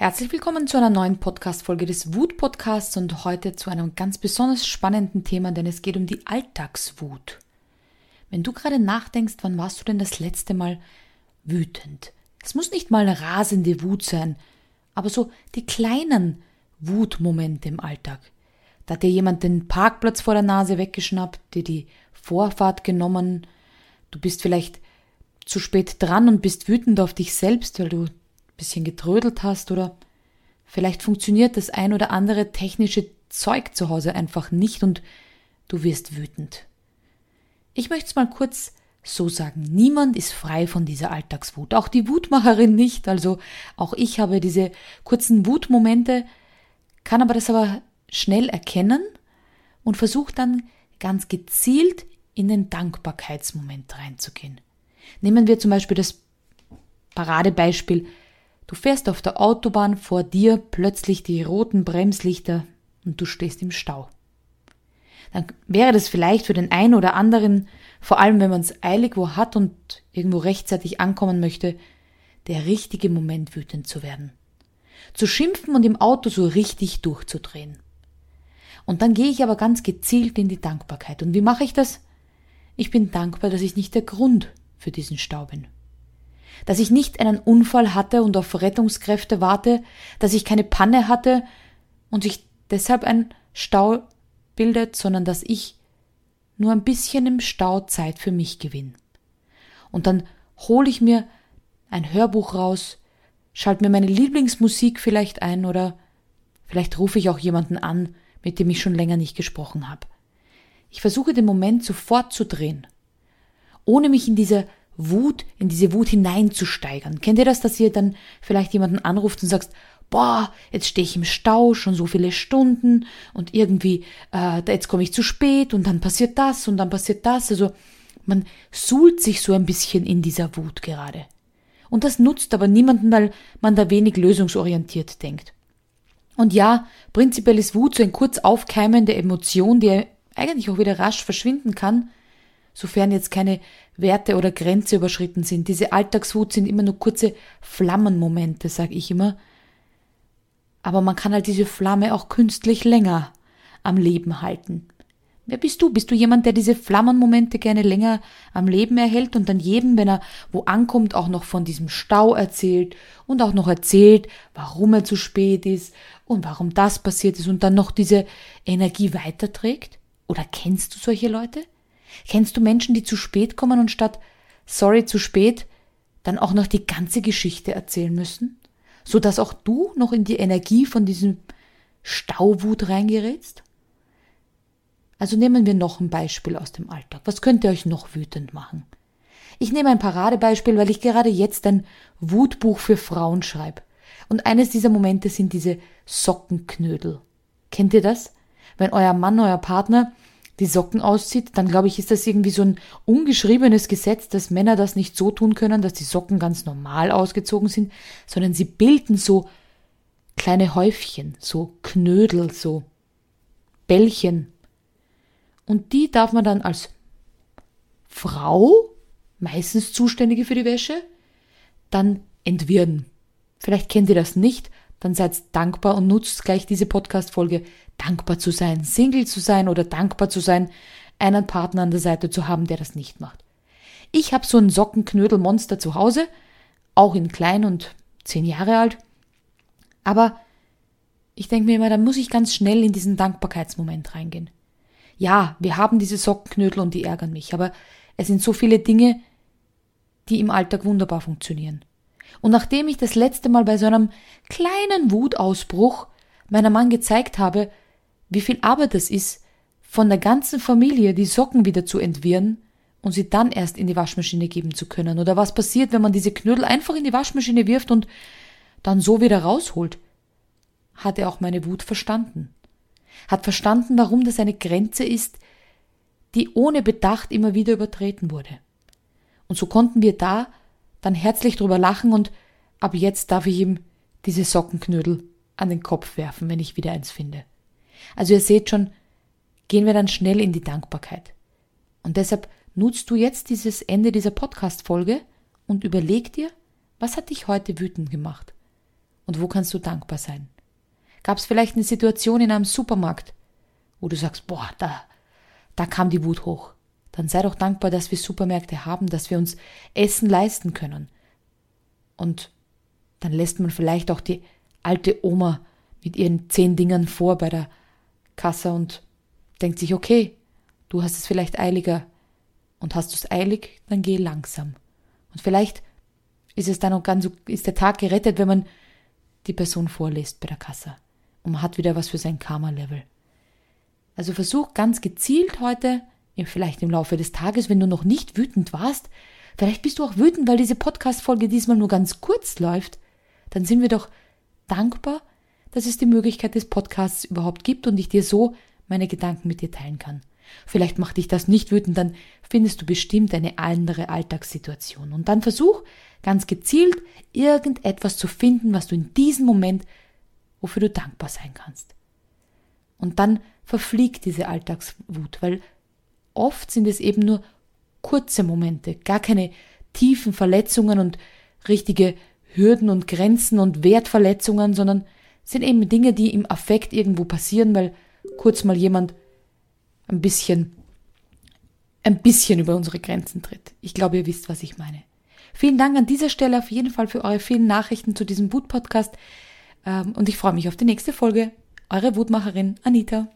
Herzlich willkommen zu einer neuen Podcast-Folge des Wut-Podcasts und heute zu einem ganz besonders spannenden Thema, denn es geht um die Alltagswut. Wenn du gerade nachdenkst, wann warst du denn das letzte Mal wütend? Es muss nicht mal eine rasende Wut sein, aber so die kleinen Wutmomente im Alltag. Da hat dir jemand den Parkplatz vor der Nase weggeschnappt, dir die Vorfahrt genommen, du bist vielleicht zu spät dran und bist wütend auf dich selbst, weil du bisschen getrödelt hast oder vielleicht funktioniert das ein oder andere technische Zeug zu Hause einfach nicht und du wirst wütend. Ich möchte es mal kurz so sagen. Niemand ist frei von dieser Alltagswut. Auch die Wutmacherin nicht. Also auch ich habe diese kurzen Wutmomente, kann aber das aber schnell erkennen und versuche dann ganz gezielt in den Dankbarkeitsmoment reinzugehen. Nehmen wir zum Beispiel das Paradebeispiel Du fährst auf der Autobahn vor dir plötzlich die roten Bremslichter und du stehst im Stau. Dann wäre das vielleicht für den einen oder anderen, vor allem wenn man es eilig wo hat und irgendwo rechtzeitig ankommen möchte, der richtige Moment wütend zu werden. Zu schimpfen und im Auto so richtig durchzudrehen. Und dann gehe ich aber ganz gezielt in die Dankbarkeit. Und wie mache ich das? Ich bin dankbar, dass ich nicht der Grund für diesen Stau bin dass ich nicht einen Unfall hatte und auf Rettungskräfte warte, dass ich keine Panne hatte und sich deshalb ein Stau bildet, sondern dass ich nur ein bisschen im Stau Zeit für mich gewinne. Und dann hole ich mir ein Hörbuch raus, schalte mir meine Lieblingsmusik vielleicht ein oder vielleicht rufe ich auch jemanden an, mit dem ich schon länger nicht gesprochen habe. Ich versuche den Moment sofort zu drehen, ohne mich in diese Wut, in diese Wut hineinzusteigern. Kennt ihr das, dass ihr dann vielleicht jemanden anruft und sagst, boah, jetzt stehe ich im Stau schon so viele Stunden und irgendwie, äh, jetzt komme ich zu spät und dann passiert das und dann passiert das. Also man suhlt sich so ein bisschen in dieser Wut gerade. Und das nutzt aber niemanden, weil man da wenig lösungsorientiert denkt. Und ja, prinzipiell ist Wut so ein kurz aufkeimende Emotion, die eigentlich auch wieder rasch verschwinden kann, sofern jetzt keine Werte oder Grenze überschritten sind. Diese Alltagswut sind immer nur kurze Flammenmomente, sag ich immer. Aber man kann halt diese Flamme auch künstlich länger am Leben halten. Wer bist du? Bist du jemand, der diese Flammenmomente gerne länger am Leben erhält und dann jedem, wenn er wo ankommt, auch noch von diesem Stau erzählt und auch noch erzählt, warum er zu spät ist und warum das passiert ist und dann noch diese Energie weiterträgt? Oder kennst du solche Leute? Kennst du Menschen, die zu spät kommen und statt sorry zu spät dann auch noch die ganze Geschichte erzählen müssen, so dass auch du noch in die Energie von diesem Stauwut reingerätst? Also nehmen wir noch ein Beispiel aus dem Alltag. Was könnte euch noch wütend machen? Ich nehme ein Paradebeispiel, weil ich gerade jetzt ein Wutbuch für Frauen schreibe. Und eines dieser Momente sind diese Sockenknödel. Kennt ihr das? Wenn euer Mann, euer Partner die Socken auszieht, dann glaube ich, ist das irgendwie so ein ungeschriebenes Gesetz, dass Männer das nicht so tun können, dass die Socken ganz normal ausgezogen sind, sondern sie bilden so kleine Häufchen, so Knödel, so Bällchen. Und die darf man dann als Frau, meistens Zuständige für die Wäsche, dann entwirren. Vielleicht kennt ihr das nicht, dann seid dankbar und nutzt gleich diese Podcast-Folge, dankbar zu sein, Single zu sein oder dankbar zu sein, einen Partner an der Seite zu haben, der das nicht macht. Ich habe so ein Sockenknödelmonster zu Hause, auch in klein und zehn Jahre alt, aber ich denke mir immer, da muss ich ganz schnell in diesen Dankbarkeitsmoment reingehen. Ja, wir haben diese Sockenknödel und die ärgern mich, aber es sind so viele Dinge, die im Alltag wunderbar funktionieren. Und nachdem ich das letzte Mal bei so einem kleinen Wutausbruch meiner Mann gezeigt habe, wie viel Arbeit es ist, von der ganzen Familie die Socken wieder zu entwirren und sie dann erst in die Waschmaschine geben zu können. Oder was passiert, wenn man diese Knödel einfach in die Waschmaschine wirft und dann so wieder rausholt? Hat er auch meine Wut verstanden. Hat verstanden, warum das eine Grenze ist, die ohne Bedacht immer wieder übertreten wurde. Und so konnten wir da dann herzlich drüber lachen und ab jetzt darf ich ihm diese Sockenknödel an den Kopf werfen, wenn ich wieder eins finde. Also ihr seht schon, gehen wir dann schnell in die Dankbarkeit. Und deshalb nutzt du jetzt dieses Ende dieser Podcast-Folge und überleg dir, was hat dich heute wütend gemacht? Und wo kannst du dankbar sein? Gab es vielleicht eine Situation in einem Supermarkt, wo du sagst, boah, da, da kam die Wut hoch. Dann sei doch dankbar, dass wir Supermärkte haben, dass wir uns Essen leisten können. Und dann lässt man vielleicht auch die alte Oma mit ihren zehn Dingern vor bei der Kasse und denkt sich, okay, du hast es vielleicht eiliger und hast du es eilig, dann geh langsam. Und vielleicht ist es dann auch ganz, ist der Tag gerettet, wenn man die Person vorlässt bei der Kasse. Und man hat wieder was für sein Karma-Level. Also versuch ganz gezielt heute, vielleicht im Laufe des Tages, wenn du noch nicht wütend warst, vielleicht bist du auch wütend, weil diese Podcast-Folge diesmal nur ganz kurz läuft, dann sind wir doch dankbar, dass es die Möglichkeit des Podcasts überhaupt gibt und ich dir so meine Gedanken mit dir teilen kann. Vielleicht macht dich das nicht wütend, dann findest du bestimmt eine andere Alltagssituation. Und dann versuch ganz gezielt irgendetwas zu finden, was du in diesem Moment, wofür du dankbar sein kannst. Und dann verfliegt diese Alltagswut, weil oft sind es eben nur kurze Momente, gar keine tiefen Verletzungen und richtige Hürden und Grenzen und Wertverletzungen, sondern sind eben Dinge, die im Affekt irgendwo passieren, weil kurz mal jemand ein bisschen, ein bisschen über unsere Grenzen tritt. Ich glaube, ihr wisst, was ich meine. Vielen Dank an dieser Stelle auf jeden Fall für eure vielen Nachrichten zu diesem Wut-Podcast. Ähm, und ich freue mich auf die nächste Folge. Eure Wutmacherin Anita.